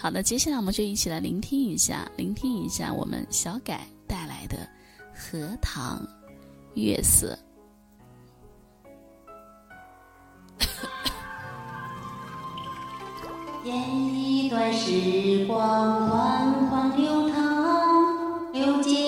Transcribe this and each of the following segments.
好的，接下来我们就一起来聆听一下，聆听一下我们小改带来的《荷塘月色》。演一段时光缓缓流淌，流进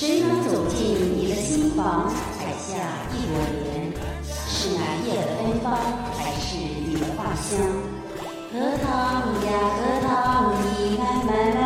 谁能走进你的心房，采下一朵莲？是那夜的芬芳，还是你的花香？荷塘呀，荷塘，你慢慢慢慢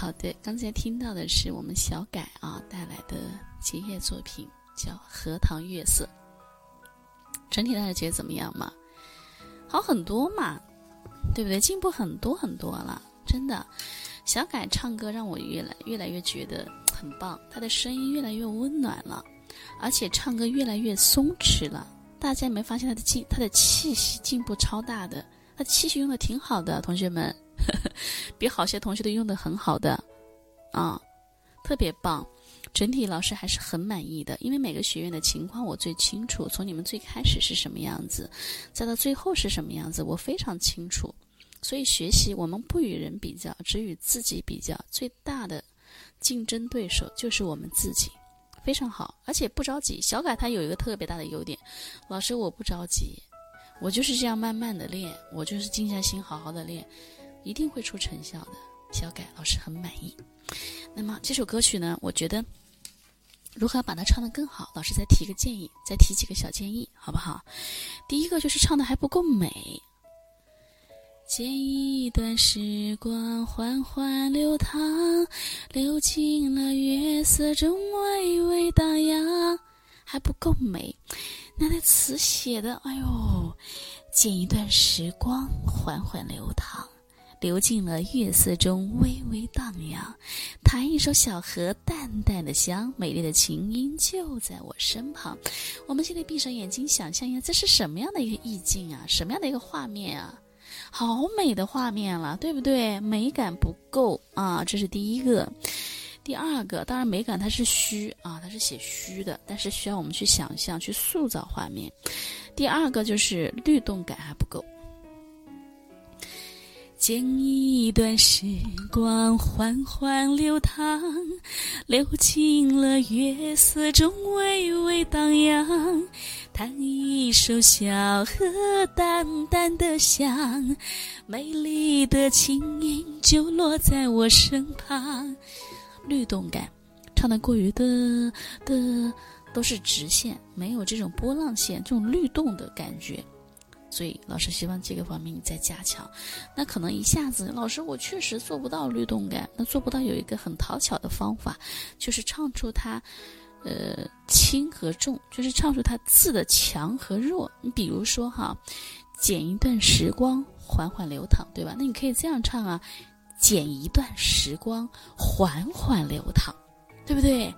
好的，刚才听到的是我们小改啊带来的结业作品，叫《荷塘月色》。整体大家觉得怎么样嘛？好很多嘛，对不对？进步很多很多了，真的。小改唱歌让我越来越来越觉得很棒，他的声音越来越温暖了，而且唱歌越来越松弛了。大家有没有发现他的进他的气息进步超大的？他气息用的挺好的，同学们。比好些同学都用的很好的，啊，特别棒，整体老师还是很满意的。因为每个学院的情况我最清楚，从你们最开始是什么样子，再到最后是什么样子，我非常清楚。所以学习我们不与人比较，只与自己比较。最大的竞争对手就是我们自己，非常好，而且不着急。小改他有一个特别大的优点，老师我不着急，我就是这样慢慢的练，我就是静下心好好的练。一定会出成效的，小改老师很满意。那么这首歌曲呢，我觉得如何把它唱得更好？老师再提个建议，再提几个小建议，好不好？第一个就是唱的还不够美。剪一段时光缓缓流淌，流进了月色中微微荡漾，还不够美。那那词写的，哎呦，剪一段时光缓缓流淌。流进了月色中，微微荡漾。弹一首小河，淡淡的香，美丽的琴音就在我身旁。我们现在闭上眼睛，想象一下，这是什么样的一个意境啊？什么样的一个画面啊？好美的画面了，对不对？美感不够啊，这是第一个。第二个，当然美感它是虚啊，它是写虚的，但是需要我们去想象、去塑造画面。第二个就是律动感还不够。剪一段时光缓缓流淌，流进了月色中微微荡漾。弹一首小河，淡淡的香，美丽的琴音就落在我身旁。律动感，唱的过于的的都是直线，没有这种波浪线，这种律动的感觉。所以老师希望这个方面你再加强。那可能一下子，老师我确实做不到律动感，那做不到有一个很讨巧的方法，就是唱出它，呃，轻和重，就是唱出它字的强和弱。你比如说哈，剪一段时光缓缓流淌，对吧？那你可以这样唱啊，剪一段时光缓缓流淌，对不对？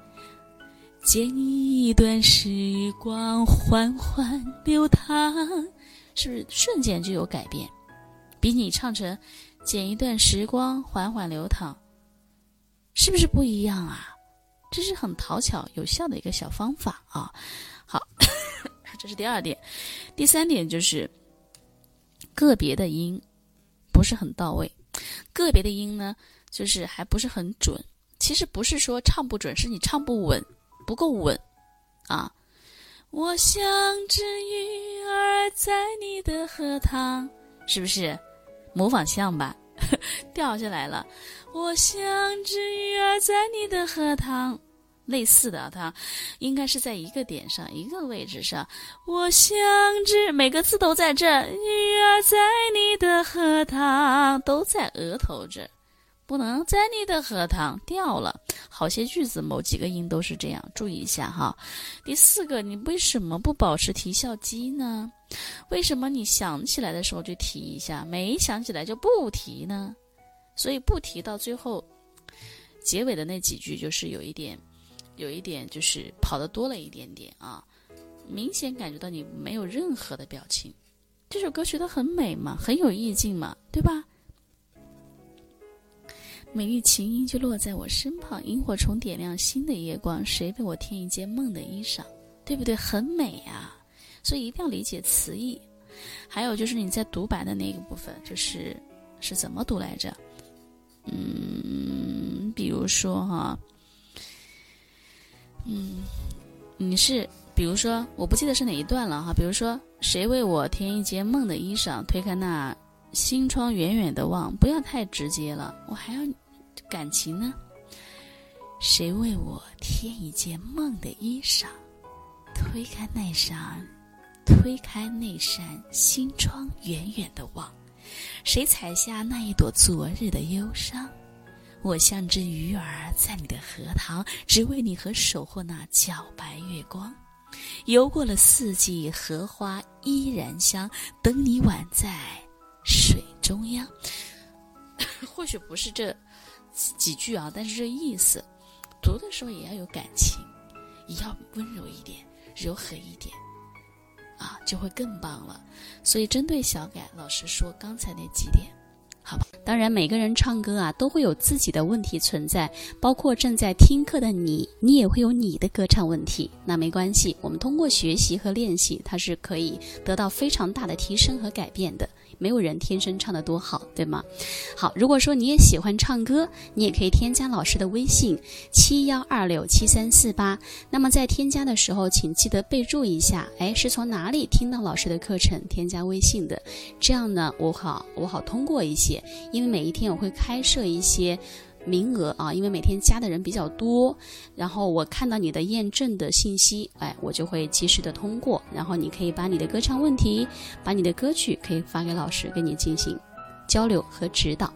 剪一段时光缓缓流淌。是不是瞬间就有改变？比你唱成“剪一段时光缓缓流淌”，是不是不一样啊？这是很讨巧有效的一个小方法啊！好，这是第二点。第三点就是个别的音不是很到位，个别的音呢就是还不是很准。其实不是说唱不准，是你唱不稳，不够稳啊。我像只鱼在你的荷塘，是不是模仿像吧？掉下来了。我像只鱼儿在你的荷塘，类似的，它应该是在一个点上，一个位置上。我像只每个字都在这儿，鱼儿在你的荷塘，都在额头这儿。不能在你的荷塘掉了，好些句子某几个音都是这样，注意一下哈。第四个，你为什么不保持提效肌呢？为什么你想起来的时候就提一下，没想起来就不提呢？所以不提到最后，结尾的那几句就是有一点，有一点就是跑的多了一点点啊，明显感觉到你没有任何的表情。这首歌学得很美嘛，很有意境嘛，对吧？美丽琴音就落在我身旁，萤火虫点亮新的夜光，谁为我添一件梦的衣裳？对不对？很美呀，所以一定要理解词义。还有就是你在独白的那个部分，就是是怎么读来着？嗯，比如说哈，嗯，你是比如说我不记得是哪一段了哈，比如说谁为我添一件梦的衣裳？推开那心窗，远远的望，不要太直接了，我还要。感情呢？谁为我添一件梦的衣裳？推开那扇，推开那扇心窗，远远的望。谁采下那一朵昨日的忧伤？我像只鱼儿在你的荷塘，只为你和守候那皎白月光。游过了四季，荷花依然香，等你宛在水中央。或许不是这。几句啊，但是这意思，读的时候也要有感情，也要温柔一点，柔和一点，啊，就会更棒了。所以针对小改，老师说刚才那几点，好吧。当然，每个人唱歌啊，都会有自己的问题存在，包括正在听课的你，你也会有你的歌唱问题。那没关系，我们通过学习和练习，它是可以得到非常大的提升和改变的。没有人天生唱得多好，对吗？好，如果说你也喜欢唱歌，你也可以添加老师的微信七幺二六七三四八。那么在添加的时候，请记得备注一下，哎，是从哪里听到老师的课程添加微信的？这样呢，我好我好通过一些，因为每一天我会开设一些。名额啊，因为每天加的人比较多，然后我看到你的验证的信息，哎，我就会及时的通过，然后你可以把你的歌唱问题，把你的歌曲可以发给老师，跟你进行交流和指导。